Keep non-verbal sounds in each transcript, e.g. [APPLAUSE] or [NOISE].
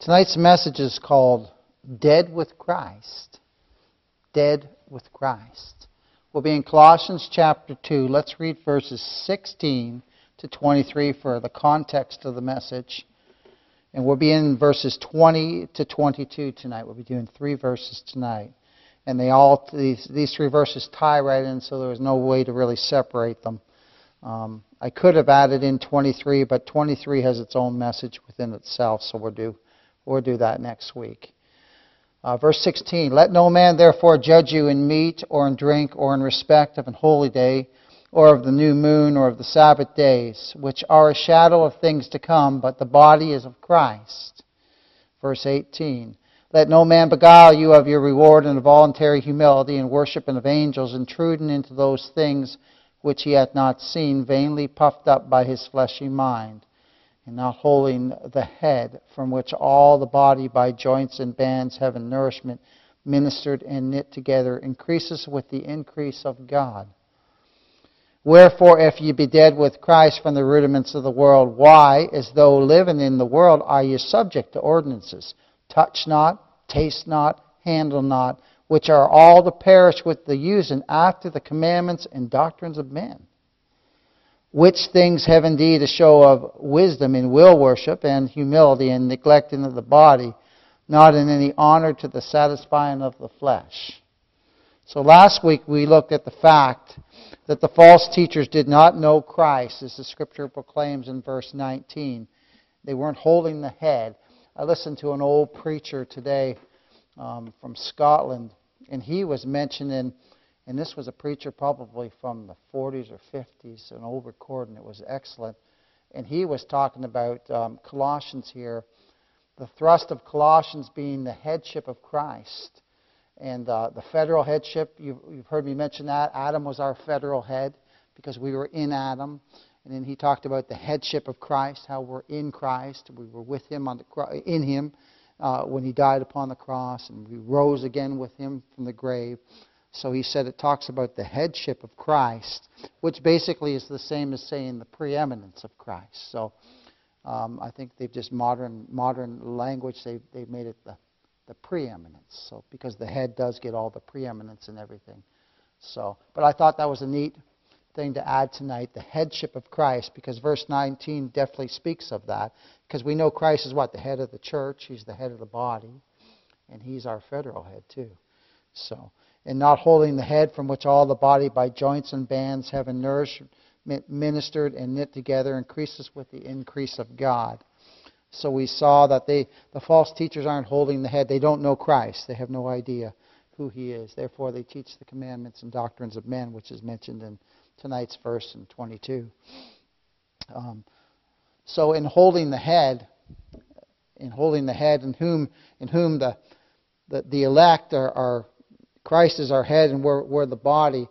Tonight's message is called Dead with Christ. Dead with Christ. We'll be in Colossians chapter 2. Let's read verses 16 to 23 for the context of the message. And we'll be in verses 20 to 22 tonight. We'll be doing three verses tonight. And they all these, these three verses tie right in, so there was no way to really separate them. Um, I could have added in 23, but 23 has its own message within itself, so we'll do We'll do that next week. Uh, verse 16 Let no man therefore judge you in meat or in drink or in respect of an holy day or of the new moon or of the Sabbath days, which are a shadow of things to come, but the body is of Christ. Verse 18 Let no man beguile you of your reward in voluntary humility and worship of angels, intruding into those things which he hath not seen, vainly puffed up by his fleshy mind and not holding the head, from which all the body by joints and bands having nourishment ministered and knit together increases with the increase of God. Wherefore, if ye be dead with Christ from the rudiments of the world, why, as though living in the world, are ye subject to ordinances? Touch not, taste not, handle not, which are all to perish with the using after the commandments and doctrines of men which things have indeed a show of wisdom in will worship and humility and neglecting of the body, not in any honor to the satisfying of the flesh. So last week we looked at the fact that the false teachers did not know Christ, as the scripture proclaims in verse 19. They weren't holding the head. I listened to an old preacher today um, from Scotland, and he was mentioning and this was a preacher probably from the 40s or 50s, an old recording. It was excellent. And he was talking about um, Colossians here, the thrust of Colossians being the headship of Christ. And uh, the federal headship, you've, you've heard me mention that. Adam was our federal head because we were in Adam. And then he talked about the headship of Christ, how we're in Christ. We were with him on the, in him uh, when he died upon the cross, and we rose again with him from the grave. So he said it talks about the headship of Christ, which basically is the same as saying the preeminence of Christ. So um, I think they've just modern modern language. They they've made it the the preeminence. So because the head does get all the preeminence and everything. So, but I thought that was a neat thing to add tonight, the headship of Christ, because verse 19 definitely speaks of that. Because we know Christ is what? The head of the church. He's the head of the body. And he's our federal head, too. So, and not holding the head from which all the body by joints and bands having nourished, ministered, and knit together increases with the increase of God. So we saw that they, the false teachers aren't holding the head. They don't know Christ. They have no idea who he is. Therefore, they teach the commandments and doctrines of men, which is mentioned in tonight's verse in 22. Um, so in holding the head, in holding the head, in whom, in whom the, the, the elect are, are Christ is our head and we're, we're the body.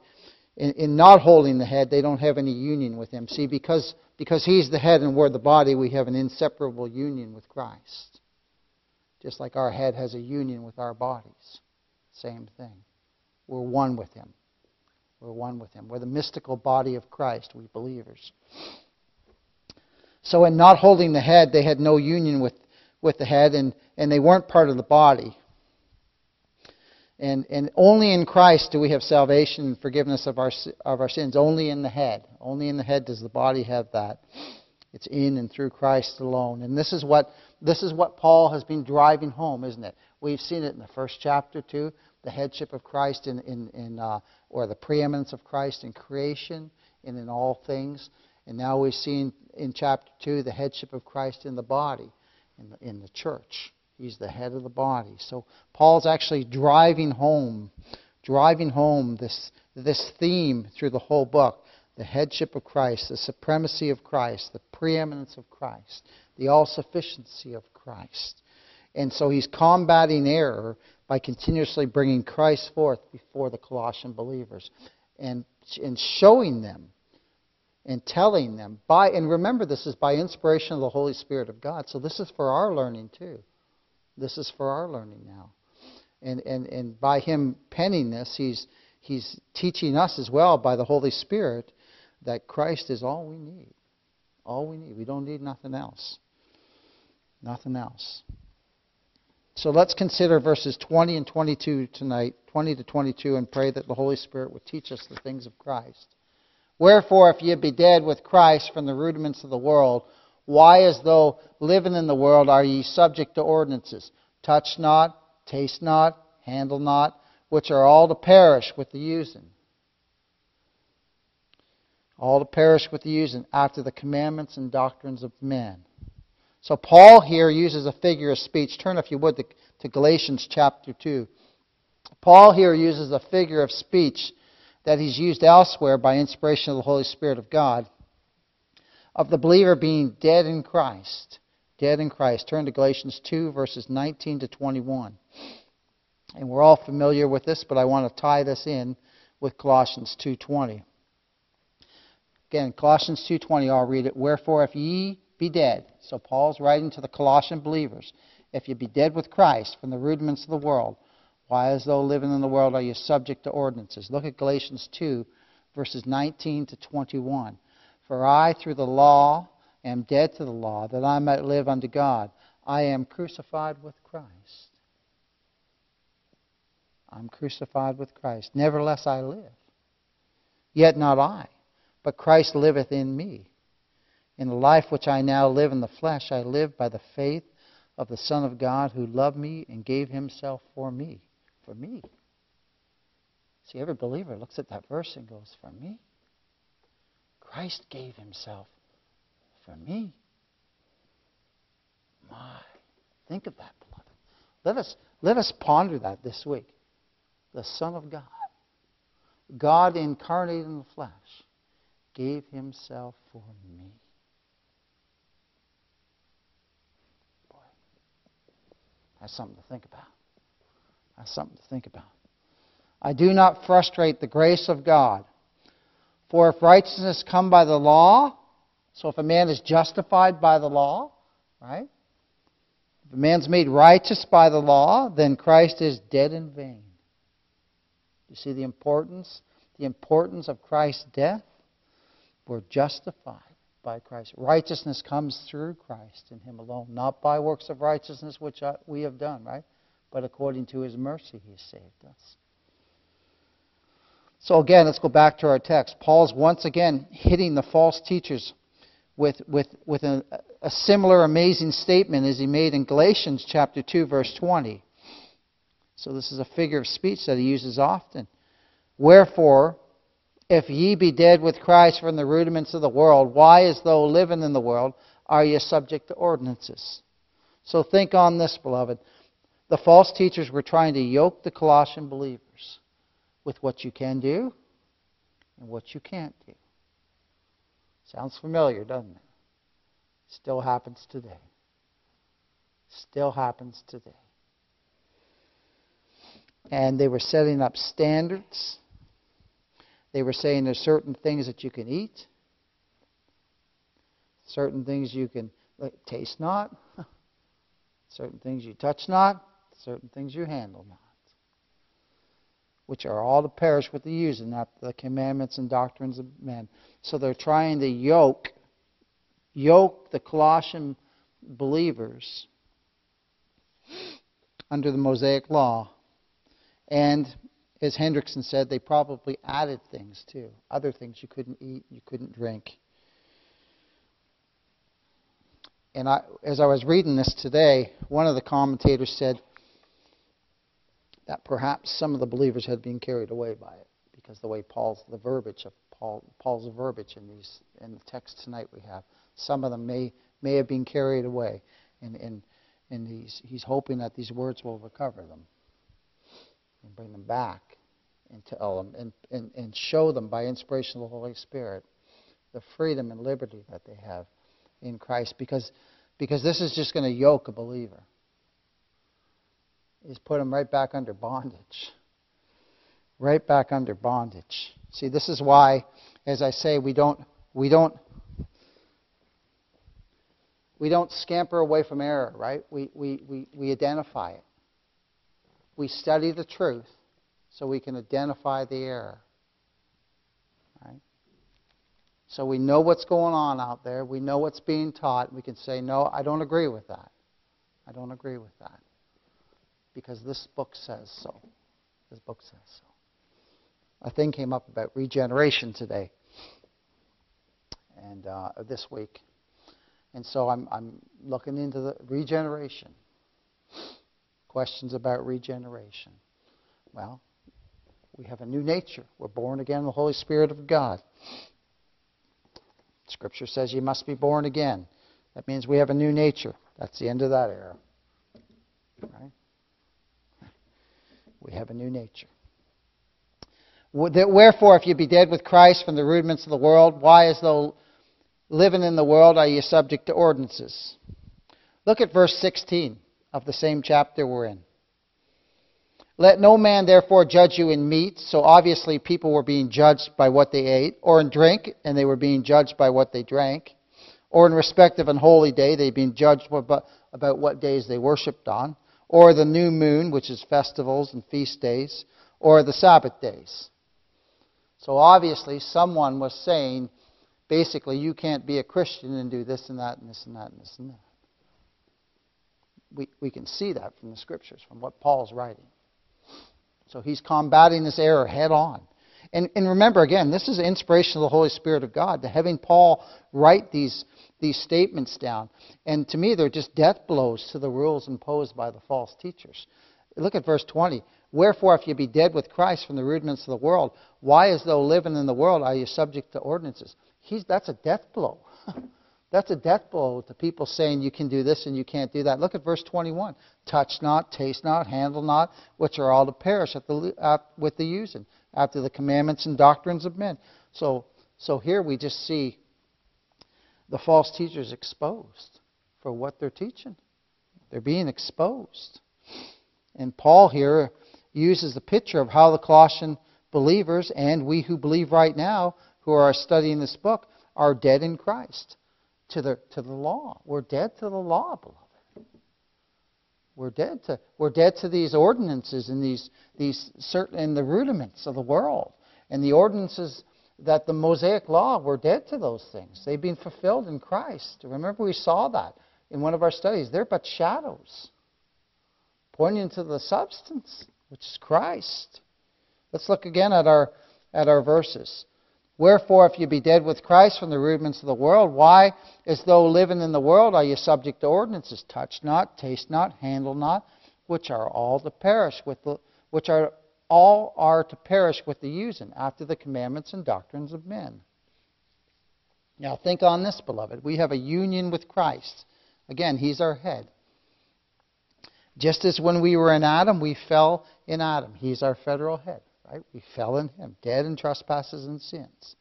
In, in, not holding the head, they don't have any union with Him. See, because, because He's the head and we're the body, we have an inseparable union with Christ. Just like our head has a union with our bodies. Same thing. We're one with Him. We're one with Him. We're the mystical body of Christ, we believers. So, in not holding the head, they had no union with, with the head, and, and they weren't part of the body. And, and only in Christ do we have salvation and forgiveness of our, of our sins. Only in the head. Only in the head does the body have that. It's in and through Christ alone. And this is what, this is what Paul has been driving home, isn't it? We've seen it in the first chapter, too. The headship of Christ in, in, in uh, or the preeminence of Christ in creation and in all things. And now we've seen in chapter 2 the headship of Christ in the body, in the, in the church. He's the head of the body. So Paul's actually driving home, driving home this, this theme through the whole book the headship of Christ, the supremacy of Christ, the preeminence of Christ, the all sufficiency of Christ. And so he's combating error by continuously bringing Christ forth before the Colossian believers and, and showing them and telling them by and remember this is by inspiration of the Holy Spirit of God. So this is for our learning too. This is for our learning now. And, and, and by him penning this, he's, he's teaching us as well by the Holy Spirit that Christ is all we need. All we need. We don't need nothing else. Nothing else. So let's consider verses 20 and 22 tonight, 20 to 22, and pray that the Holy Spirit would teach us the things of Christ. Wherefore, if ye be dead with Christ from the rudiments of the world, why, as though living in the world, are ye subject to ordinances? Touch not, taste not, handle not, which are all to perish with the using. All to perish with the using, after the commandments and doctrines of men. So Paul here uses a figure of speech. Turn, if you would, to, to Galatians chapter 2. Paul here uses a figure of speech that he's used elsewhere by inspiration of the Holy Spirit of God of the believer being dead in Christ. Dead in Christ. Turn to Galatians 2, verses 19 to 21. And we're all familiar with this, but I want to tie this in with Colossians 2:20. Again, Colossians 2:20, I'll read it. Wherefore if ye be dead. So Paul's writing to the Colossian believers. If ye be dead with Christ from the rudiments of the world, why, as though living in the world, are you subject to ordinances? Look at Galatians 2, verses 19 to 21. For I, through the law, am dead to the law, that I might live unto God. I am crucified with Christ. I'm crucified with Christ. Nevertheless, I live. Yet not I, but Christ liveth in me. In the life which I now live in the flesh, I live by the faith of the Son of God who loved me and gave himself for me. For me. See, every believer looks at that verse and goes, For me? Christ gave himself for me. My. Think of that, beloved. Let us, let us ponder that this week. The Son of God, God incarnate in the flesh, gave himself for me. Boy, that's something to think about. That's something to think about. I do not frustrate the grace of God. For if righteousness come by the law, so if a man is justified by the law, right? If a man's made righteous by the law, then Christ is dead in vain. You see the importance? The importance of Christ's death? We're justified by Christ. Righteousness comes through Christ and Him alone, not by works of righteousness which uh, we have done, right? But according to His mercy, He saved us. So again, let's go back to our text. Paul's once again hitting the false teachers with, with, with a, a similar amazing statement as he made in Galatians chapter 2, verse 20. So this is a figure of speech that he uses often. Wherefore, if ye be dead with Christ from the rudiments of the world, why, as though living in the world, are ye subject to ordinances? So think on this, beloved. The false teachers were trying to yoke the Colossian believers with what you can do and what you can't do. Sounds familiar, doesn't it? Still happens today. Still happens today. And they were setting up standards they were saying there's certain things that you can eat, certain things you can taste not, [LAUGHS] certain things you touch not, certain things you handle not, which are all to perish with the using, not the commandments and doctrines of men. So they're trying to yoke, yoke the Colossian believers under the Mosaic law. And as Hendriksen said, they probably added things too. Other things you couldn't eat, you couldn't drink. And I, as I was reading this today, one of the commentators said that perhaps some of the believers had been carried away by it because the way Paul's the verbiage of Paul, Paul's verbiage in these in the text tonight we have, some of them may may have been carried away, and and and he's he's hoping that these words will recover them and bring them back and tell them and, and, and show them by inspiration of the Holy Spirit the freedom and liberty that they have in Christ because, because this is just going to yoke a believer. He's put them right back under bondage. Right back under bondage. See, this is why, as I say, we don't we don't we don't scamper away from error, right? We, we, we, we identify it we study the truth so we can identify the error. Right? So we know what's going on out there. We know what's being taught. We can say, no, I don't agree with that. I don't agree with that. Because this book says so. This book says so. A thing came up about regeneration today and uh, this week. And so I'm, I'm looking into the regeneration. Questions about regeneration. Well, we have a new nature. We're born again in the Holy Spirit of God. Scripture says you must be born again. That means we have a new nature. That's the end of that era. Right? We have a new nature. Wherefore, if you be dead with Christ from the rudiments of the world, why, as though living in the world, are you subject to ordinances? Look at verse 16 of the same chapter we're in. Let no man therefore judge you in meat. So obviously, people were being judged by what they ate, or in drink, and they were being judged by what they drank, or in respect of an holy day, they'd been judged about what days they worshipped on, or the new moon, which is festivals and feast days, or the Sabbath days. So obviously, someone was saying, basically, you can't be a Christian and do this and that and this and that and this and that. We, we can see that from the scriptures, from what Paul's writing. So he's combating this error head on. And, and remember, again, this is the inspiration of the Holy Spirit of God, to having Paul write these, these statements down. And to me, they're just death blows to the rules imposed by the false teachers. Look at verse 20. Wherefore, if you be dead with Christ from the rudiments of the world, why, as though living in the world, are you subject to ordinances? He's, that's a death blow. [LAUGHS] that's a death blow to people saying you can do this and you can't do that. Look at verse 21. Touch not, taste not, handle not, which are all to perish the, with the using, after the commandments and doctrines of men. So, so here we just see the false teachers exposed for what they're teaching. They're being exposed. And Paul here uses the picture of how the Colossian believers and we who believe right now, who are studying this book, are dead in Christ to the, to the law. We're dead to the law, beloved. We're dead to, we're dead to these ordinances and these, these certain, and the rudiments of the world. And the ordinances that the Mosaic law, we're dead to those things. They've been fulfilled in Christ. Remember, we saw that in one of our studies. They're but shadows, pointing to the substance which is Christ. Let's look again at our, at our verses. Wherefore, if you be dead with Christ from the rudiments of the world, why, as though living in the world, are you subject to ordinances? Touch not, taste not, handle not, which are all to perish with the, which are all are to perish with the using, after the commandments and doctrines of men. Now think on this, beloved. We have a union with Christ. Again, He's our head. Just as when we were in Adam, we fell in Adam. He's our federal head, right? We fell in him, dead in trespasses and sins.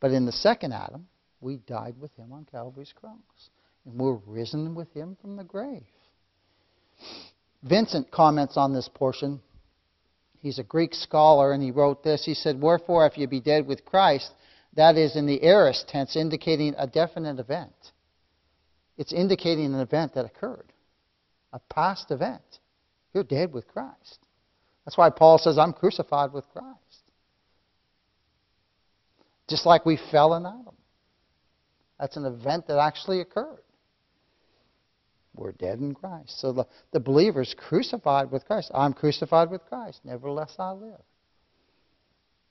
But in the second Adam, we died with him on Calvary's cross. And we're risen with him from the grave. Vincent comments on this portion. He's a Greek scholar, and he wrote this. He said, Wherefore, if you be dead with Christ, that is in the aorist tense, indicating a definite event. It's indicating an event that occurred a past event. You're dead with Christ. That's why Paul says, I'm crucified with Christ. Just like we fell in Adam. That's an event that actually occurred. We're dead in Christ. So the, the believer's crucified with Christ. I'm crucified with Christ. Nevertheless, I live.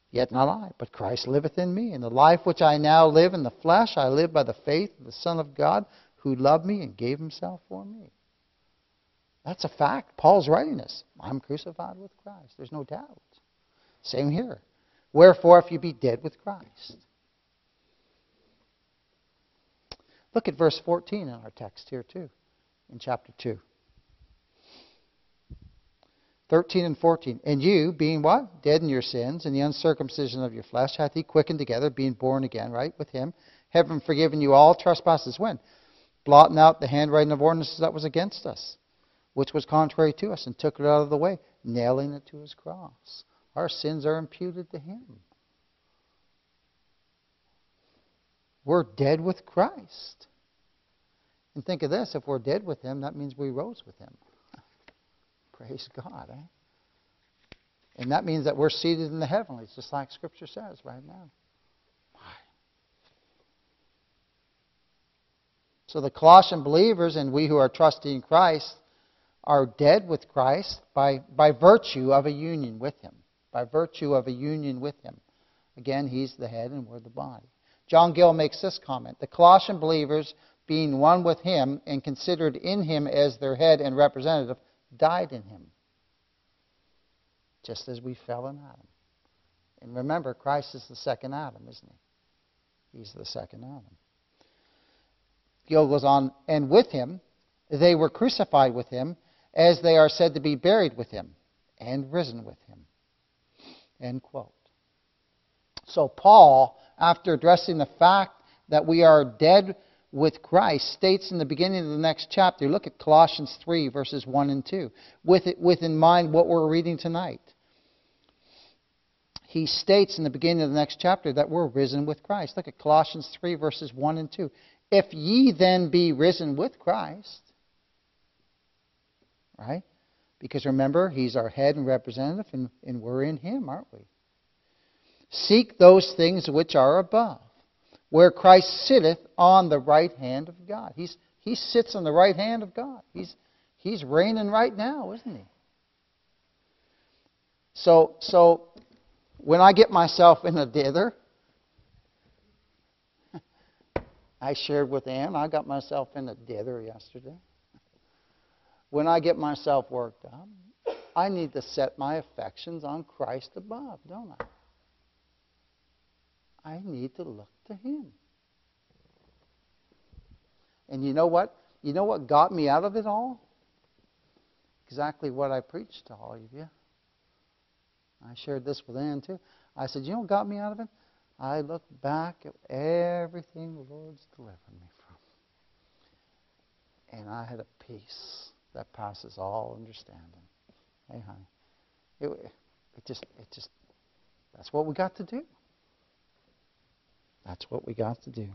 Yet not I, but Christ liveth in me. And the life which I now live in the flesh, I live by the faith of the Son of God who loved me and gave himself for me. That's a fact. Paul's writing this. I'm crucified with Christ. There's no doubt. Same here. Wherefore, if you be dead with Christ. Look at verse 14 in our text here, too, in chapter 2. 13 and 14. And you, being what? Dead in your sins, and the uncircumcision of your flesh, hath he quickened together, being born again, right, with him, having forgiven you all trespasses. When? Blotting out the handwriting of ordinances that was against us which was contrary to us, and took it out of the way, nailing it to his cross. Our sins are imputed to him. We're dead with Christ. And think of this if we're dead with him, that means we rose with him. [LAUGHS] Praise God, eh? And that means that we're seated in the heavenlies, just like Scripture says right now. So the Colossian believers and we who are trusting in Christ are dead with Christ by, by virtue of a union with Him. By virtue of a union with Him. Again, He's the head and we're the body. John Gill makes this comment The Colossian believers, being one with Him and considered in Him as their head and representative, died in Him. Just as we fell in Adam. And remember, Christ is the second Adam, isn't He? He's the second Adam. Gill goes on, and with Him, they were crucified with Him as they are said to be buried with him and risen with him. End quote. So, Paul, after addressing the fact that we are dead with Christ, states in the beginning of the next chapter, look at Colossians 3, verses 1 and 2, with, it, with in mind what we're reading tonight. He states in the beginning of the next chapter that we're risen with Christ. Look at Colossians 3, verses 1 and 2. If ye then be risen with Christ, right? Because remember, he's our head and representative, and, and we're in him, aren't we? Seek those things which are above, where Christ sitteth on the right hand of God. He's, he sits on the right hand of God. He's, he's reigning right now, isn't he? So, so when I get myself in a dither, [LAUGHS] I shared with Ann, I got myself in a dither yesterday when I get myself worked up, I need to set my affections on Christ above, don't I? I need to look to Him. And you know what? You know what got me out of it all? Exactly what I preached to all of you. I shared this with Ann too. I said, You know what got me out of it? I looked back at everything the Lord's delivered me from. And I had a peace that passes all understanding. Hey, honey. It, it just, it just, that's what we got to do. That's what we got to do.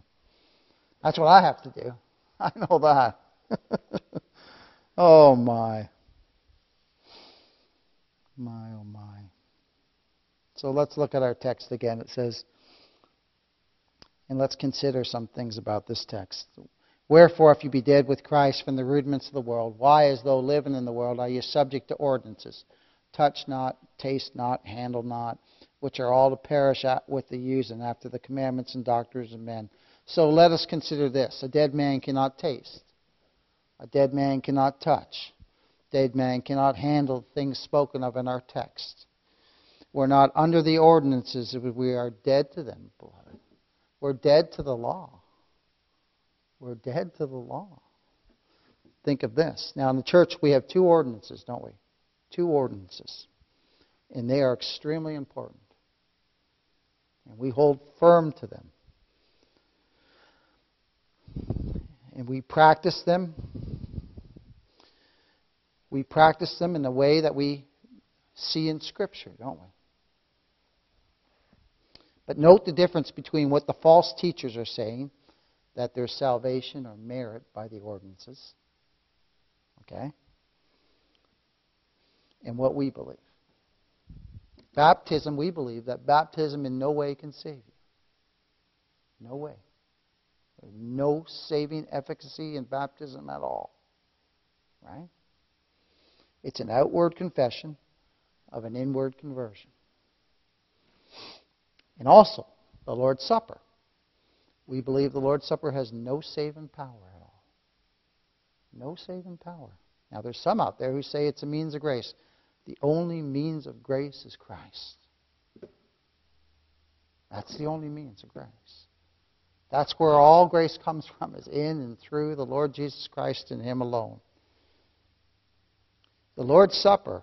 That's what I have to do. [LAUGHS] I know that. [LAUGHS] oh, my. My, oh, my. So let's look at our text again. It says, and let's consider some things about this text. Wherefore, if you be dead with Christ from the rudiments of the world, why, as though living in the world, are you subject to ordinances? Touch not, taste not, handle not, which are all to perish with the using after the commandments and doctrines of men. So let us consider this a dead man cannot taste, a dead man cannot touch, a dead man cannot handle things spoken of in our text. We're not under the ordinances, we are dead to them, beloved. We're dead to the law. We're dead to the law. Think of this. Now, in the church, we have two ordinances, don't we? Two ordinances. And they are extremely important. And we hold firm to them. And we practice them. We practice them in the way that we see in Scripture, don't we? But note the difference between what the false teachers are saying that there's salvation or merit by the ordinances. Okay? And what we believe. Baptism, we believe that baptism in no way can save you. No way. There's no saving efficacy in baptism at all. Right? It's an outward confession of an inward conversion. And also, the Lord's Supper. We believe the Lord's Supper has no saving power at all. No saving power. Now, there's some out there who say it's a means of grace. The only means of grace is Christ. That's the only means of grace. That's where all grace comes from, is in and through the Lord Jesus Christ and Him alone. The Lord's Supper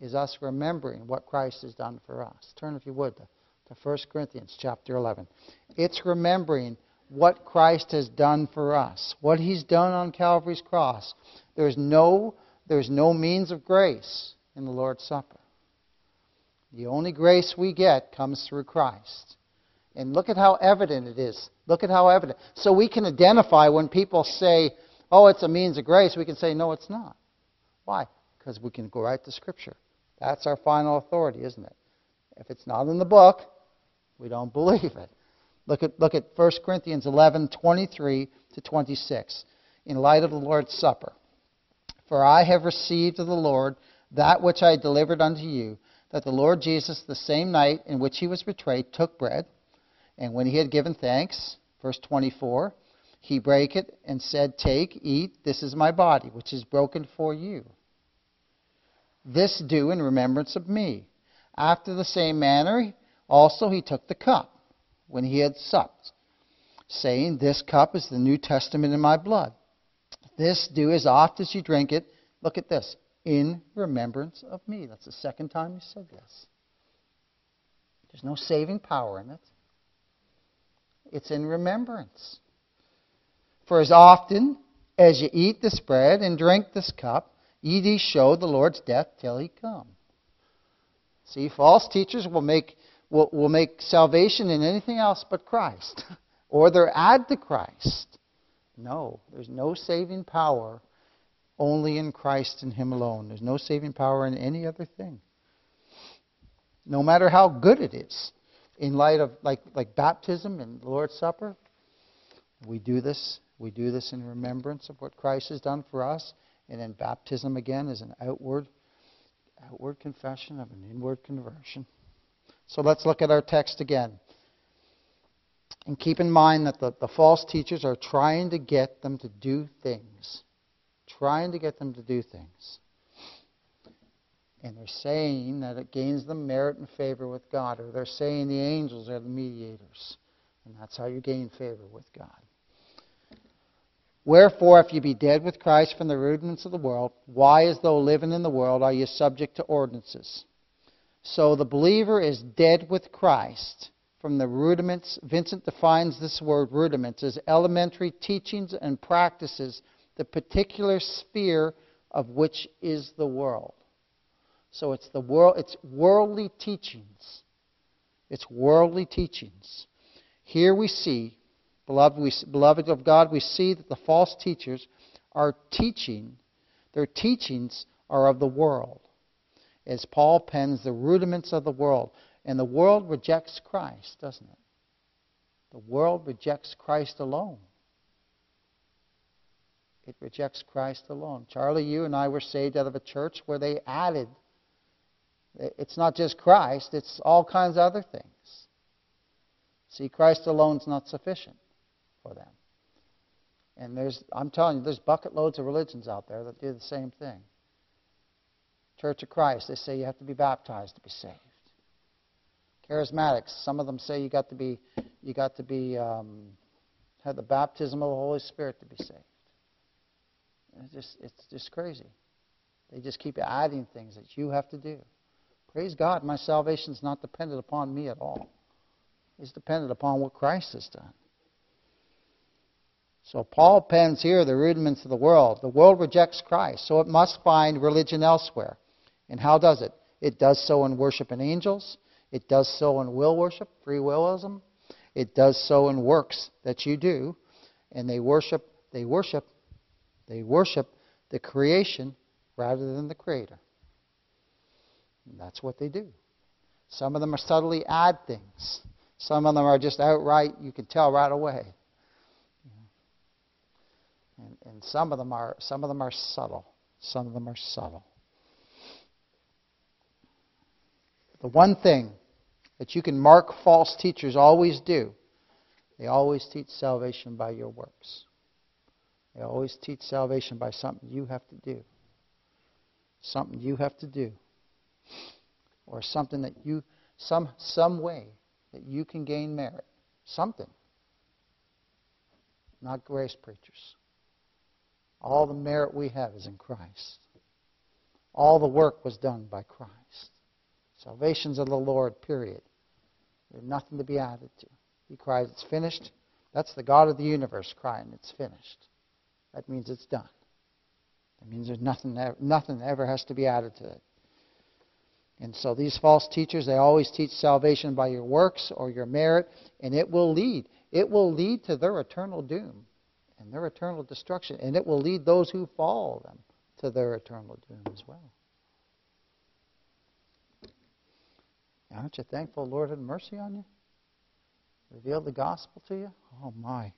is us remembering what Christ has done for us. Turn, if you would, to to 1 Corinthians chapter 11. It's remembering what Christ has done for us, what he's done on Calvary's cross. There's no, there's no means of grace in the Lord's Supper. The only grace we get comes through Christ. And look at how evident it is. Look at how evident. So we can identify when people say, oh, it's a means of grace, we can say, no, it's not. Why? Because we can go right to Scripture. That's our final authority, isn't it? If it's not in the book, we don't [LAUGHS] believe it. Look at, look at 1 Corinthians 11 23 to 26 in light of the Lord's Supper. For I have received of the Lord that which I delivered unto you, that the Lord Jesus, the same night in which he was betrayed, took bread, and when he had given thanks, verse 24, he brake it and said, Take, eat, this is my body, which is broken for you. This do in remembrance of me. After the same manner, also he took the cup when he had supped, saying, This cup is the New Testament in my blood. This do as oft as you drink it. Look at this. In remembrance of me. That's the second time he said this. There's no saving power in it. It's in remembrance. For as often as you eat this bread and drink this cup, ye do show the Lord's death till he come. See, false teachers will make, will, will make salvation in anything else but Christ, [LAUGHS] or they're add to Christ. No, there's no saving power only in Christ and Him alone. There's no saving power in any other thing. No matter how good it is, in light of like, like baptism and the Lord's Supper, we do this. We do this in remembrance of what Christ has done for us. And then baptism again is an outward, outward confession of an inward conversion. So let's look at our text again. And keep in mind that the, the false teachers are trying to get them to do things. Trying to get them to do things. And they're saying that it gains them merit and favor with God, or they're saying the angels are the mediators. And that's how you gain favor with God. Wherefore, if you be dead with Christ from the rudiments of the world, why, as though living in the world, are you subject to ordinances? So the believer is dead with Christ from the rudiments. Vincent defines this word rudiments as elementary teachings and practices, the particular sphere of which is the world. So it's the world it's worldly teachings. It's worldly teachings. Here we see, beloved, we, beloved of God, we see that the false teachers are teaching, their teachings are of the world. As Paul pens the rudiments of the world. And the world rejects Christ, doesn't it? The world rejects Christ alone. It rejects Christ alone. Charlie, you and I were saved out of a church where they added, it's not just Christ, it's all kinds of other things. See, Christ alone is not sufficient for them. And there's, I'm telling you, there's bucket loads of religions out there that do the same thing. Church of Christ, they say you have to be baptized to be saved. Charismatics, some of them say you got to be, you got to be, um, have the baptism of the Holy Spirit to be saved. It's just, it's just crazy. They just keep adding things that you have to do. Praise God, my salvation is not dependent upon me at all. It's dependent upon what Christ has done. So Paul pens here the rudiments of the world. The world rejects Christ, so it must find religion elsewhere. And how does it? It does so in worship and angels. It does so in will worship, free willism. It does so in works that you do. And they worship, they worship, they worship the creation rather than the creator. And that's what they do. Some of them are subtly add things. Some of them are just outright, you can tell right away. And, and some of them are some of them are subtle. Some of them are subtle. The one thing that you can mark false teachers always do. They always teach salvation by your works. They always teach salvation by something you have to do. Something you have to do. Or something that you, some, some way that you can gain merit. Something. Not grace preachers. All the merit we have is in Christ. All the work was done by Christ. Salvation's of the Lord, period. There's nothing to be added to. He cries, It's finished. That's the God of the universe crying, It's finished. That means it's done. That means there's nothing, nothing ever has to be added to it. And so these false teachers, they always teach salvation by your works or your merit, and it will lead. It will lead to their eternal doom and their eternal destruction, and it will lead those who follow them to their eternal doom as well. Aren't you thankful Lord had mercy on you? Revealed the gospel to you? Oh, my.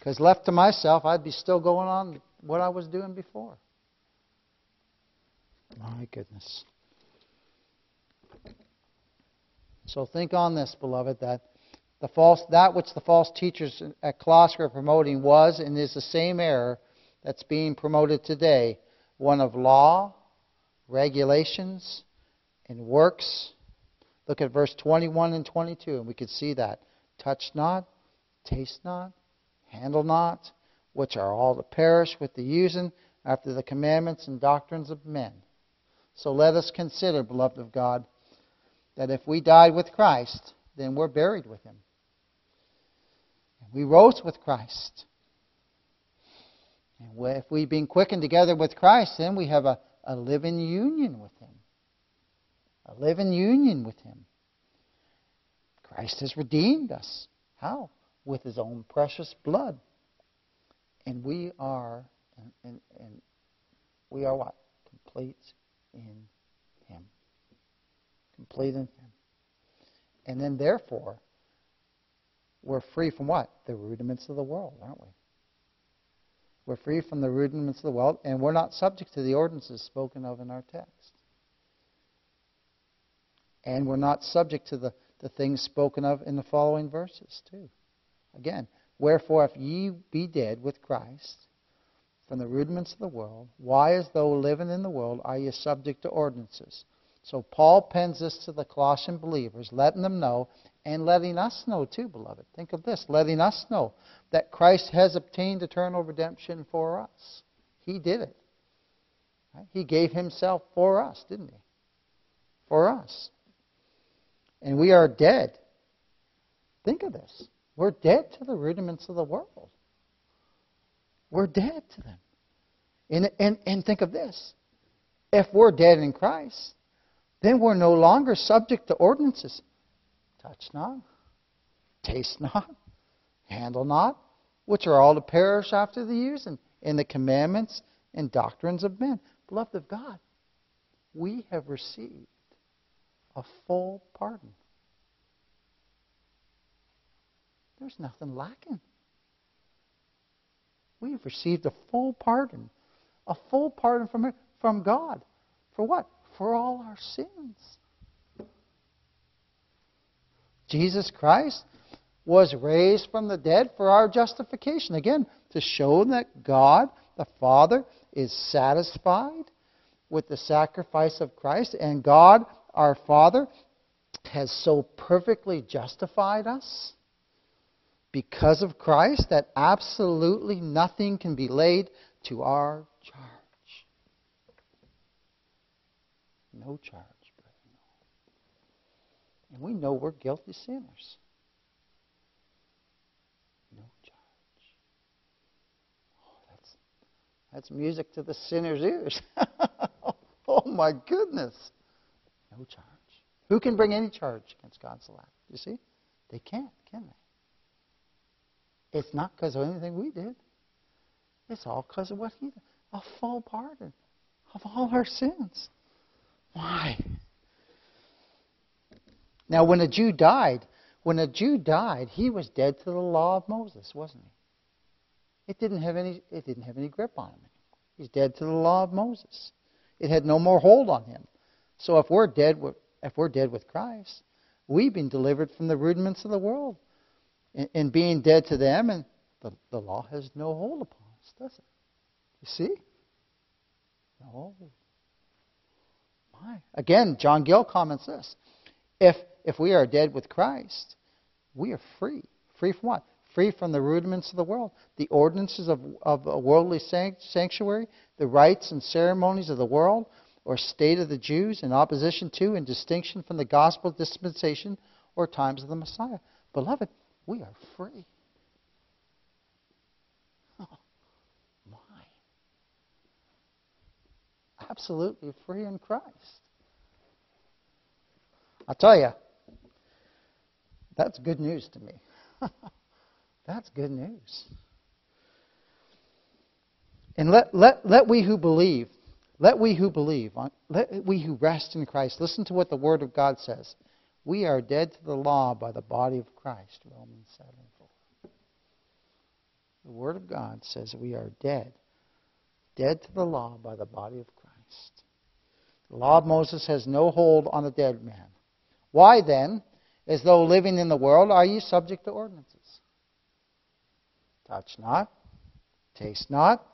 Because left to myself, I'd be still going on what I was doing before. My goodness. So think on this, beloved, that the false that which the false teachers at Colossae are promoting was and is the same error that's being promoted today, one of law, regulations, and works. Look at verse 21 and 22, and we could see that. Touch not, taste not, handle not, which are all to perish with the using after the commandments and doctrines of men. So let us consider, beloved of God, that if we died with Christ, then we're buried with him. And we rose with Christ. And if we've been quickened together with Christ, then we have a, a living union with him. A living union with him. Christ has redeemed us. How? With his own precious blood. And we are and, and, and we are what? Complete in him. Complete in him. And then therefore, we're free from what? The rudiments of the world, aren't we? We're free from the rudiments of the world, and we're not subject to the ordinances spoken of in our text. And we're not subject to the, the things spoken of in the following verses, too. Again, wherefore, if ye be dead with Christ from the rudiments of the world, why, as though living in the world, are ye subject to ordinances? So Paul pens this to the Colossian believers, letting them know and letting us know too, beloved. Think of this letting us know that Christ has obtained eternal redemption for us. He did it. He gave himself for us, didn't he? For us. And we are dead. Think of this. We're dead to the rudiments of the world. We're dead to them. And, and, and think of this. If we're dead in Christ, then we're no longer subject to ordinances. Touch not, taste not, handle not, which are all to perish after the using, in the commandments and doctrines of men. Beloved of God, we have received a full pardon. There's nothing lacking. We have received a full pardon. A full pardon from, from God. For what? For all our sins. Jesus Christ was raised from the dead for our justification. Again, to show that God, the Father, is satisfied with the sacrifice of Christ, and God, our Father, has so perfectly justified us because of Christ that absolutely nothing can be laid to our charge. No charge. Brother. And we know we're guilty sinners. No charge. Oh, that's, that's music to the sinner's ears. [LAUGHS] oh, my goodness. No charge. Who can bring any charge against God's elect? You see? They can't, can they? It's not because of anything we did. It's all because of what He did. A full pardon of all our sins. Why? Now, when a Jew died, when a Jew died, he was dead to the law of Moses, wasn't he? It didn't have any, it didn't have any grip on him. He's dead to the law of Moses. It had no more hold on him. So if we're dead if we're dead with Christ, we've been delivered from the rudiments of the world. In, in being dead to them, and the, the law has no hold upon us, does it? You see? No. My. Again, John Gill comments this. If if we are dead with Christ, we are free. Free from what? Free from the rudiments of the world, the ordinances of, of a worldly sanctuary, the rites and ceremonies of the world, or state of the Jews in opposition to and distinction from the gospel dispensation or times of the Messiah. Beloved, we are free. [LAUGHS] Oh, my. Absolutely free in Christ. I'll tell you, that's good news to me. [LAUGHS] That's good news. And let, let, let we who believe, let we who believe, let we who rest in Christ, listen to what the Word of God says. We are dead to the law by the body of Christ, Romans 7 4. The Word of God says we are dead. Dead to the law by the body of Christ. The law of Moses has no hold on a dead man. Why then, as though living in the world, are you subject to ordinances? Touch not, taste not,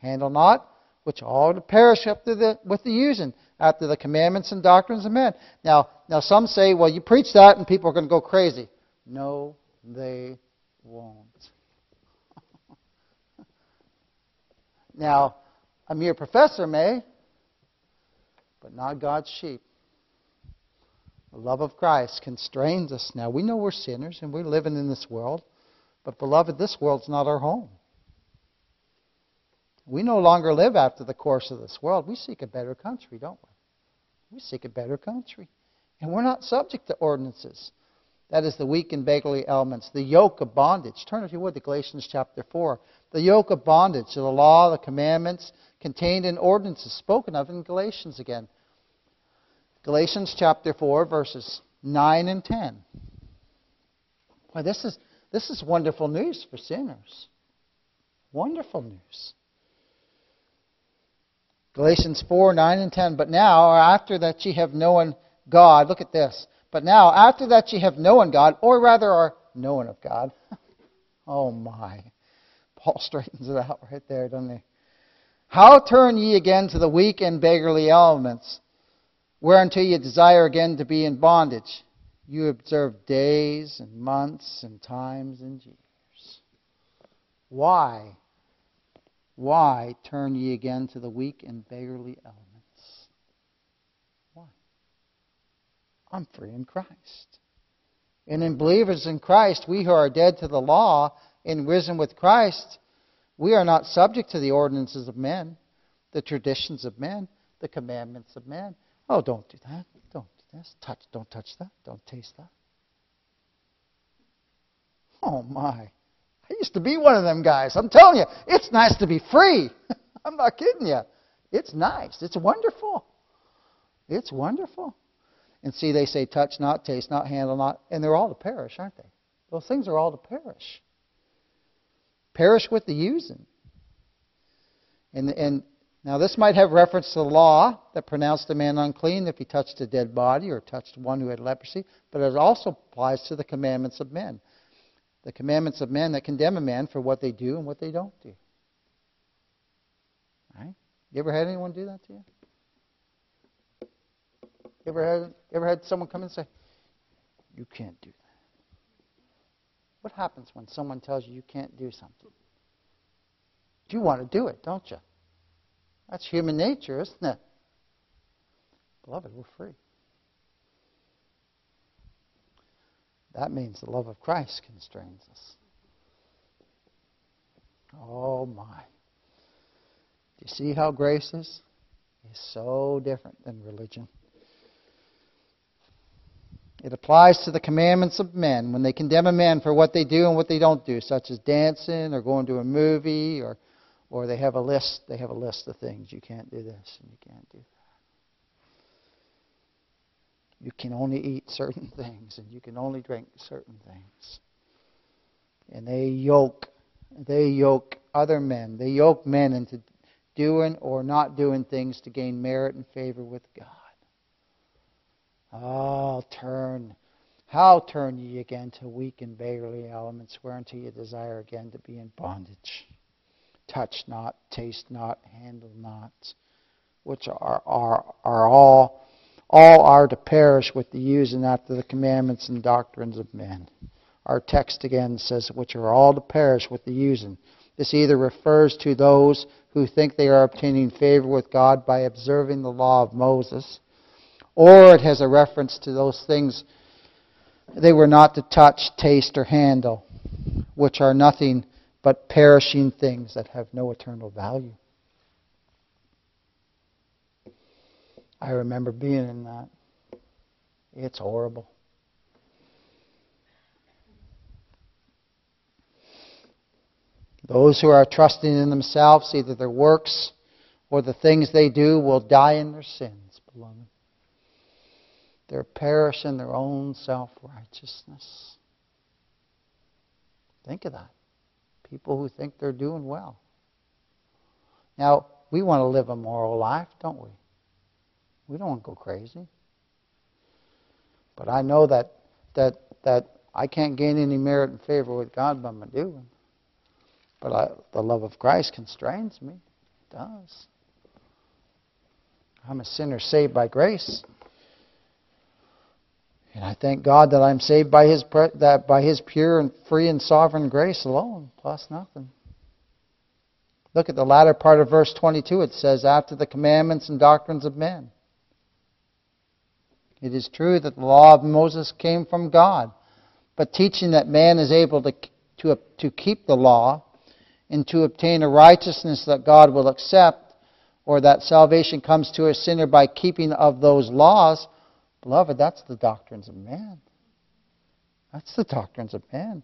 handle not, which all perish after the, with the using, after the commandments and doctrines of men. Now, now some say, well, you preach that and people are going to go crazy. No, they won't. [LAUGHS] now, a mere professor may, but not God's sheep. The love of Christ constrains us. Now, we know we're sinners and we're living in this world, but beloved, this world's not our home. We no longer live after the course of this world. We seek a better country, don't we? We seek a better country. And we're not subject to ordinances. That is the weak and beggarly elements. The yoke of bondage. Turn, if you would, to Galatians chapter 4. The yoke of bondage, the law, the commandments contained in ordinances, spoken of in Galatians again. Galatians chapter 4, verses 9 and 10. Boy, this is, this is wonderful news for sinners. Wonderful news. Galatians 4, 9 and 10. But now, or after that ye have known God, look at this. But now, after that ye have known God, or rather are known of God. [LAUGHS] oh my. Paul [LAUGHS] straightens it out right there, doesn't he? How turn ye again to the weak and beggarly elements? whereunto ye desire again to be in bondage. You observe days and months and times and years. Why? Why turn ye again to the weak and beggarly elements? Why? I'm free in Christ. And in believers in Christ, we who are dead to the law and risen with Christ, we are not subject to the ordinances of men, the traditions of men, the commandments of men. Oh, don't do that. Don't do this. Touch, don't touch that. Don't taste that. Oh, my. I used to be one of them guys. I'm telling you, it's nice to be free. [LAUGHS] I'm not kidding you. It's nice. It's wonderful. It's wonderful. And see, they say touch not, taste not, handle not, and they're all to perish, aren't they? Those things are all to perish. Perish with the using. And, and now, this might have reference to the law that pronounced a man unclean if he touched a dead body or touched one who had leprosy, but it also applies to the commandments of men. The commandments of men that condemn a man for what they do and what they don't do. Right? You ever had anyone do that to you? You ever had, ever had someone come and say, You can't do that? What happens when someone tells you you can't do something? You want to do it, don't you? That's human nature, isn't it? Beloved, we're free. That means the love of Christ constrains us. Oh my. Do you see how grace is? Is so different than religion. It applies to the commandments of men when they condemn a man for what they do and what they don't do, such as dancing or going to a movie or or they have a list, they have a list of things. You can't do this and you can't do that. You can only eat certain [LAUGHS] things and you can only drink certain things. And they yoke they yoke other men. They yoke men into doing or not doing things to gain merit and favor with God. Oh, turn. How turn ye again to weak and beggarly elements, whereunto ye desire again to be in bondage? touch not, taste not, handle not, which are, are, are all, all are to perish with the using after the commandments and doctrines of men. Our text again says, which are all to perish with the using. This either refers to those who think they are obtaining favor with God by observing the law of Moses, or it has a reference to those things they were not to touch, taste, or handle, which are nothing but perishing things that have no eternal value. I remember being in that. It's horrible. Those who are trusting in themselves, either their works or the things they do, will die in their sins, beloved. They're perish in their own self righteousness. Think of that people who think they're doing well. Now, we want to live a moral life, don't we? We don't want to go crazy. But I know that that that I can't gain any merit and favor with God by my doing. But I, the love of Christ constrains me. It does. I'm a sinner saved by grace. And I thank God that I'm saved by His that by His pure and free and sovereign grace alone, plus nothing. Look at the latter part of verse 22. It says, "After the commandments and doctrines of men." It is true that the law of Moses came from God, but teaching that man is able to to, to keep the law and to obtain a righteousness that God will accept, or that salvation comes to a sinner by keeping of those laws Beloved, that's the doctrines of man. That's the doctrines of man.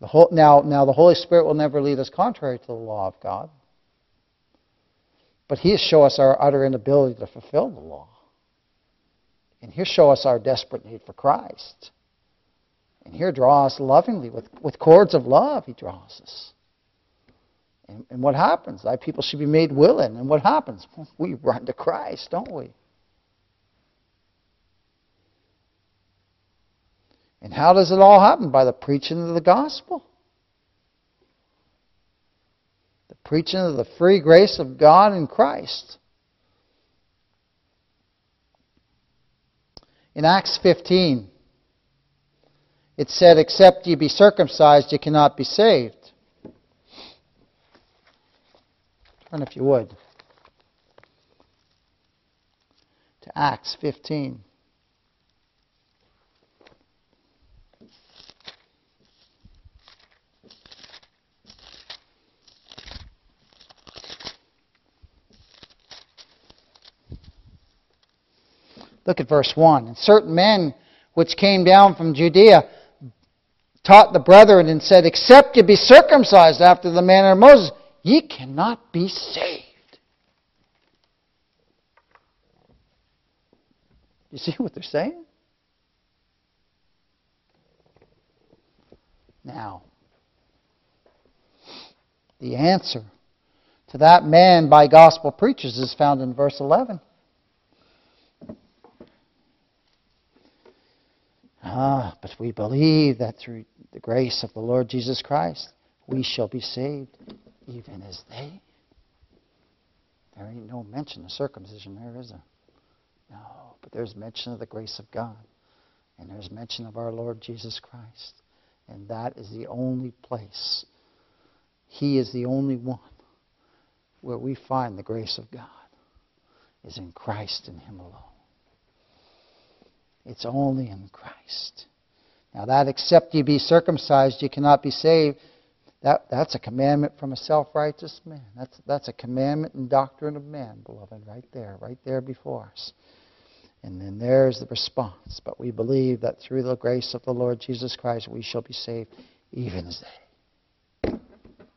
The whole, now, now, the Holy Spirit will never lead us contrary to the law of God. But He'll show us our utter inability to fulfill the law. And He'll show us our desperate need for Christ. And He'll draw us lovingly with, with cords of love, He draws us. And, and what happens? Thy people should be made willing. And what happens? [LAUGHS] We run to Christ, don't we? And how does it all happen? By the preaching of the gospel. The preaching of the free grace of God in Christ. In Acts 15, it said, Except ye be circumcised, ye cannot be saved. Turn, if you would, to Acts 15. Look at verse 1. And certain men which came down from Judea taught the brethren and said, Except ye be circumcised after the manner of Moses, ye cannot be saved. You see what they're saying? Now, the answer to that man by gospel preachers is found in verse 11. Ah, but we believe that through the grace of the Lord Jesus Christ, we shall be saved, even as they. There ain't no mention of circumcision there, is there? No, but there's mention of the grace of God. And there's mention of our Lord Jesus Christ. And that is the only place. He is the only one where we find the grace of God, is in Christ and Him alone. It's only in Christ. Now, that except you be circumcised, you cannot be saved, that, that's a commandment from a self righteous man. That's, that's a commandment and doctrine of man, beloved, right there, right there before us. And then there's the response. But we believe that through the grace of the Lord Jesus Christ, we shall be saved, even as they.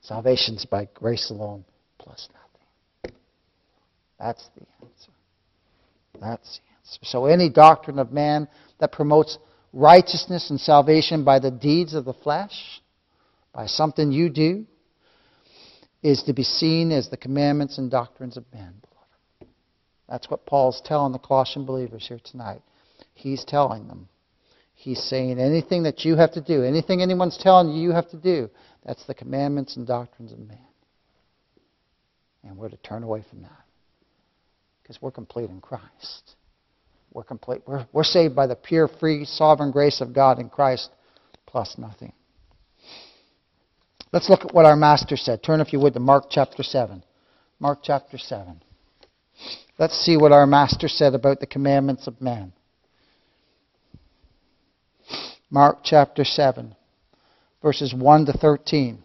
Salvation's by grace alone, plus nothing. That's the answer. That's the so, any doctrine of man that promotes righteousness and salvation by the deeds of the flesh, by something you do, is to be seen as the commandments and doctrines of men. That's what Paul's telling the Colossian believers here tonight. He's telling them. He's saying anything that you have to do, anything anyone's telling you you have to do, that's the commandments and doctrines of man. And we're to turn away from that because we're complete in Christ. We're complete. We're, we're saved by the pure, free, sovereign grace of God in Christ, plus nothing. Let's look at what our Master said. Turn, if you would, to Mark chapter 7. Mark chapter 7. Let's see what our Master said about the commandments of man. Mark chapter 7, verses 1 to 13.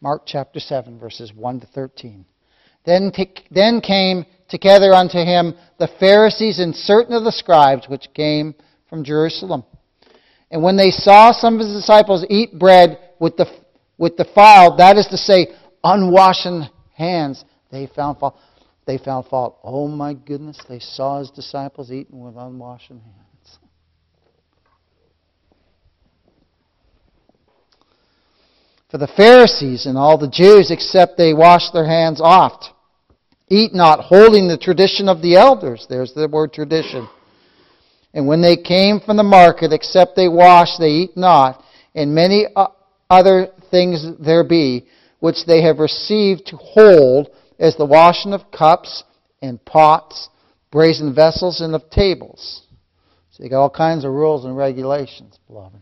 Mark chapter 7, verses 1 to 13. Then, then came together unto him the Pharisees and certain of the scribes which came from Jerusalem. And when they saw some of his disciples eat bread with the, with the file, that is to say, unwashed hands, they found fault. They found fault. Oh my goodness, they saw his disciples eating with unwashed hands. For the Pharisees and all the Jews, except they wash their hands oft, eat not, holding the tradition of the elders. There's the word tradition. And when they came from the market, except they wash, they eat not. And many uh, other things there be, which they have received to hold, as the washing of cups and pots, brazen vessels, and of tables. So you got all kinds of rules and regulations, beloved.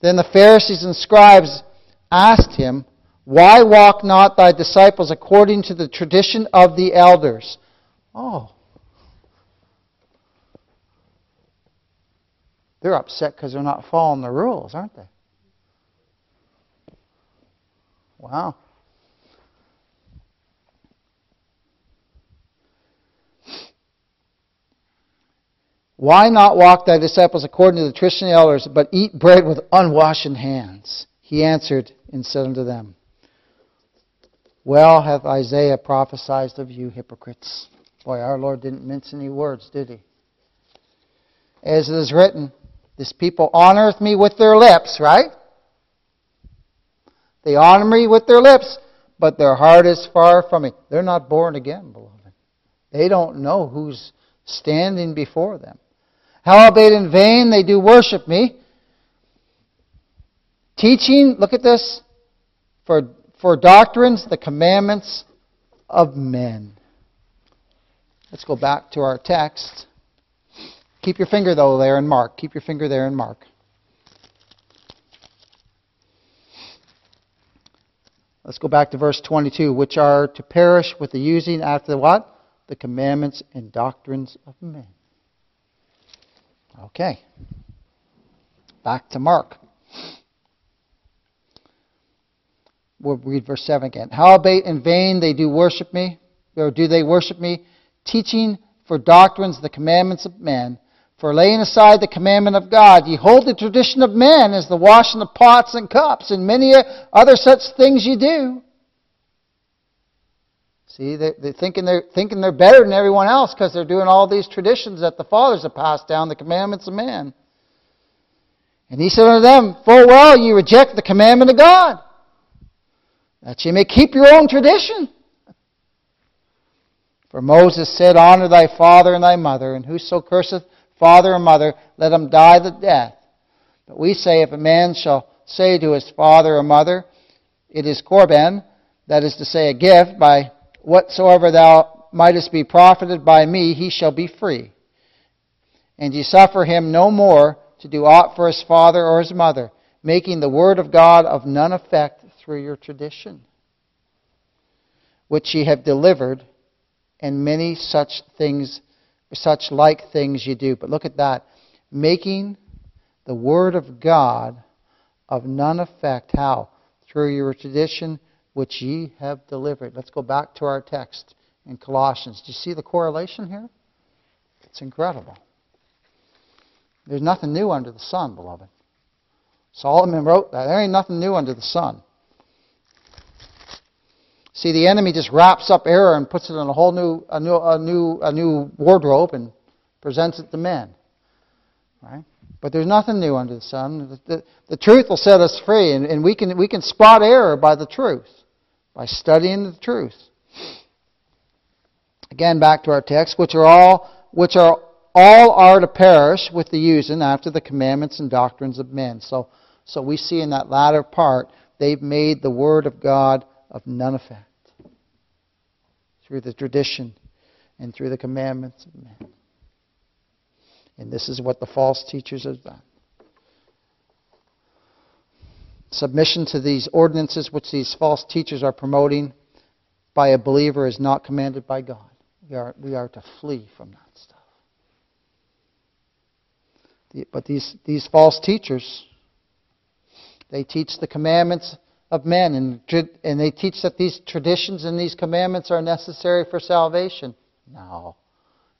Then the Pharisees and scribes asked him, Why walk not thy disciples according to the tradition of the elders? Oh. They're upset because they're not following the rules, aren't they? Wow. Why not walk thy disciples according to the tradition of the elders, but eat bread with unwashed hands? He answered and said unto them, Well hath Isaiah prophesied of you hypocrites. Boy, our Lord didn't mince any words, did he? As it is written, This people honoreth me with their lips, right? They honor me with their lips, but their heart is far from me. They're not born again, beloved. They don't know who's standing before them. Howbeit in vain they do worship me, Teaching, look at this, for, for doctrines, the commandments of men. Let's go back to our text. Keep your finger, though, there in Mark. Keep your finger there in Mark. Let's go back to verse 22, which are to perish with the using after the what? The commandments and doctrines of men. Okay. Back to Mark. We'll read verse 7 again. Howbeit in vain they do worship me, or do they worship me, teaching for doctrines the commandments of men. For laying aside the commandment of God, ye hold the tradition of men as the washing of pots and cups, and many other such things ye do. See, they're, they're, thinking they're thinking they're better than everyone else because they're doing all these traditions that the fathers have passed down, the commandments of men. And he said unto them, Full well ye reject the commandment of God that ye may keep your own tradition. For Moses said, Honor thy father and thy mother, and whoso curseth father or mother, let him die the death. But we say, if a man shall say to his father or mother, It is Corban, that is to say, a gift, by whatsoever thou mightest be profited by me, he shall be free. And ye suffer him no more to do aught for his father or his mother, making the word of God of none effect through your tradition, which ye have delivered, and many such things, such like things ye do. But look at that. Making the Word of God of none effect. How? Through your tradition which ye have delivered. Let's go back to our text in Colossians. Do you see the correlation here? It's incredible. There's nothing new under the sun, beloved. Solomon wrote that. There ain't nothing new under the sun. See, the enemy just wraps up error and puts it in a whole new, a new, a new, a new wardrobe and presents it to men. Right? But there's nothing new under the sun. The, the, the truth will set us free, and, and we, can, we can spot error by the truth, by studying the truth. Again, back to our text, which are all, which are all are to perish with the using after the commandments and doctrines of men. So, so we see in that latter part, they've made the word of God of none effect through the tradition and through the commandments of men. And this is what the false teachers have done. Submission to these ordinances which these false teachers are promoting by a believer is not commanded by God. We are, we are to flee from that stuff. But these, these false teachers, they teach the commandments of men, and, and they teach that these traditions and these commandments are necessary for salvation. No.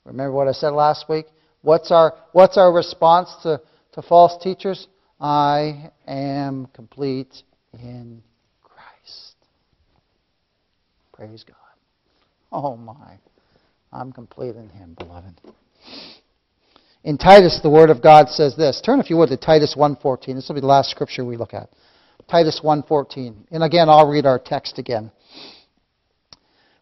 Remember what I said last week? What's our, what's our response to, to false teachers? I am complete in Christ. Praise God. Oh my. I'm complete in Him, beloved. In Titus, the Word of God says this. Turn, if you would, to Titus 1.14. This will be the last scripture we look at. Titus 1:14. And again, I'll read our text again.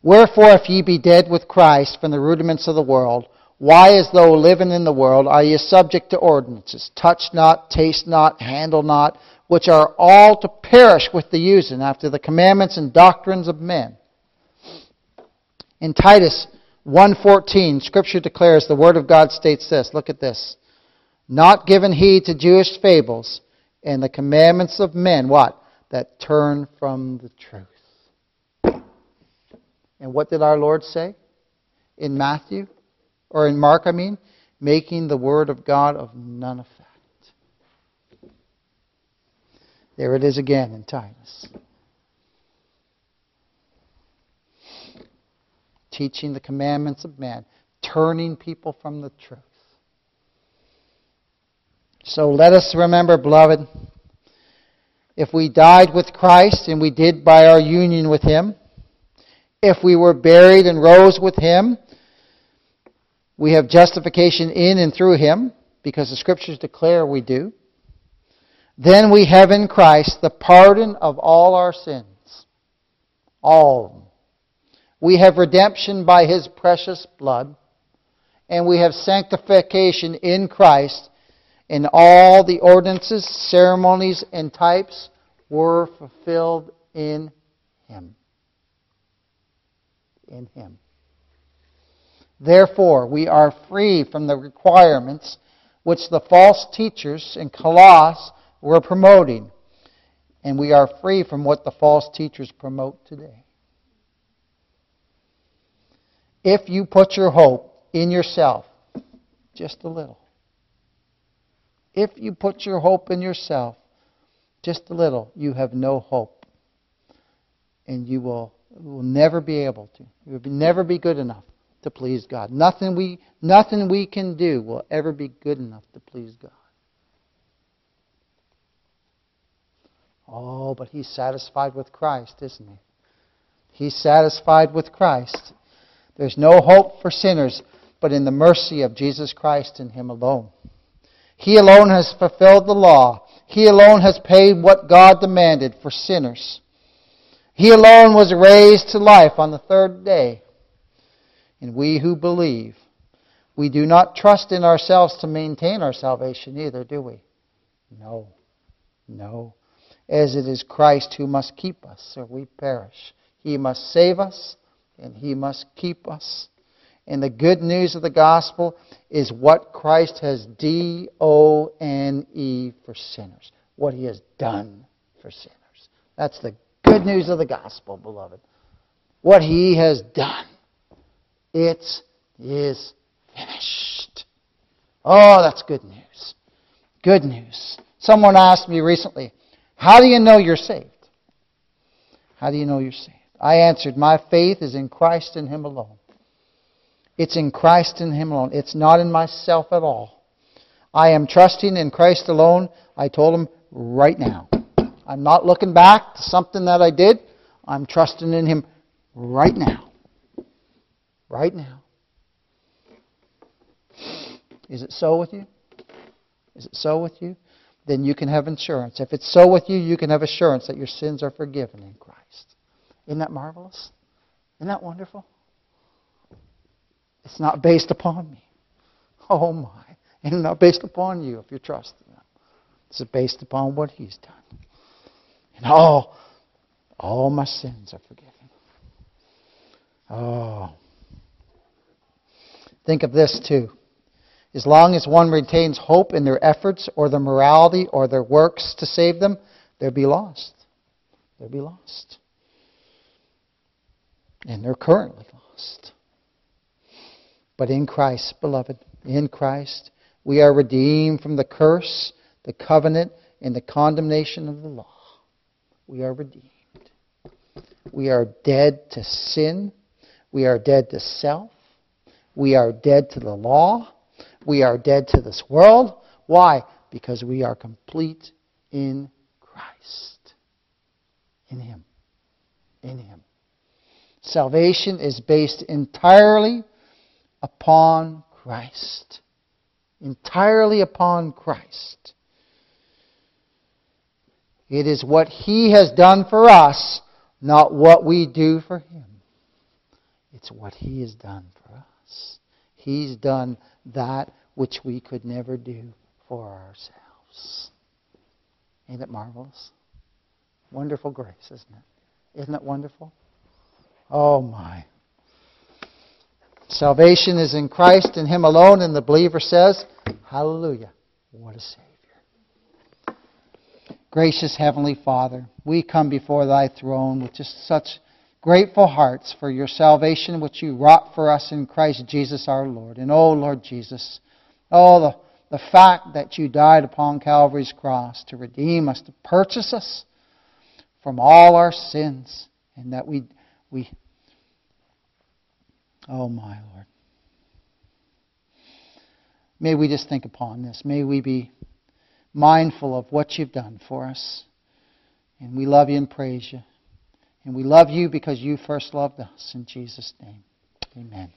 Wherefore, if ye be dead with Christ from the rudiments of the world, why, as though living in the world, are ye subject to ordinances? Touch not, taste not, handle not, which are all to perish with the using, after the commandments and doctrines of men. In Titus 1.14, Scripture declares, the Word of God states this. Look at this. Not given heed to Jewish fables and the commandments of men, what? That turn from the truth. And what did our Lord say in Matthew? Or in Mark, I mean? Making the Word of God of none effect. There it is again in Titus. Teaching the commandments of man, turning people from the truth. So let us remember, beloved, if we died with Christ, and we did by our union with Him, if we were buried and rose with him, we have justification in and through him, because the scriptures declare we do. Then we have in Christ the pardon of all our sins. All. We have redemption by his precious blood, and we have sanctification in Christ, and all the ordinances, ceremonies, and types were fulfilled in him in Him. Therefore, we are free from the requirements which the false teachers in Colossae were promoting, and we are free from what the false teachers promote today. If you put your hope in yourself, just a little, if you put your hope in yourself, just a little, you have no hope. And you will will never be able to. You will never be good enough to please God. Nothing we, nothing we can do will ever be good enough to please God. Oh, but he's satisfied with Christ, isn't he? He's satisfied with Christ. There's no hope for sinners but in the mercy of Jesus Christ and him alone. He alone has fulfilled the law. He alone has paid what God demanded for sinners. He alone was raised to life on the third day. And we who believe, we do not trust in ourselves to maintain our salvation either, do we? No. No. As it is Christ who must keep us, or we perish. He must save us, and He must keep us. And the good news of the gospel is what Christ has D O N E for sinners. What He has done for sinners. That's the good news of the gospel, beloved. What he has done. It is finished. Oh, that's good news. Good news. Someone asked me recently, How do you know you're saved? How do you know you're saved? I answered, My faith is in Christ and Him alone. It's in Christ and Him alone. It's not in myself at all. I am trusting in Christ alone. I told him right now. I'm not looking back to something that I did. I'm trusting in Him right now. Right now. Is it so with you? Is it so with you? Then you can have insurance. If it's so with you, you can have assurance that your sins are forgiven in Christ. Isn't that marvelous? Isn't that wonderful? It's not based upon me. Oh my. It's not based upon you if you trust trusting Him. It's based upon what He's done. And all, all my sins are forgiven. Oh. Think of this too. As long as one retains hope in their efforts or their morality or their works to save them, they'll be lost. They'll be lost. And they're currently lost. But in Christ, beloved, in Christ, we are redeemed from the curse, the covenant, and the condemnation of the law we are redeemed. We are dead to sin. We are dead to self. We are dead to the law. We are dead to this world. Why? Because we are complete in Christ. In Him. In Him. Salvation is based entirely upon Christ. Entirely upon Christ. It is what He has done for us, not what we do for Him. It's what He has done for us. He's done that which we could never do for ourselves. Ain't it marvelous? Wonderful grace, isn't it? Isn't it wonderful? Oh my. Salvation is in Christ and Him alone, and the believer says, Hallelujah. What a Savior. Gracious Heavenly Father, we come before Thy throne with just such grateful hearts for your salvation which you wrought for us in Christ Jesus our Lord. And oh, Lord Jesus, oh, the, the fact that you died upon Calvary's cross to redeem us, to purchase us from all our sins, and that we, we oh my Lord. May we just think upon this. May we be mindful of what you've done for us. And we love you and praise you. And we love you because you first loved us. In Jesus' name, amen.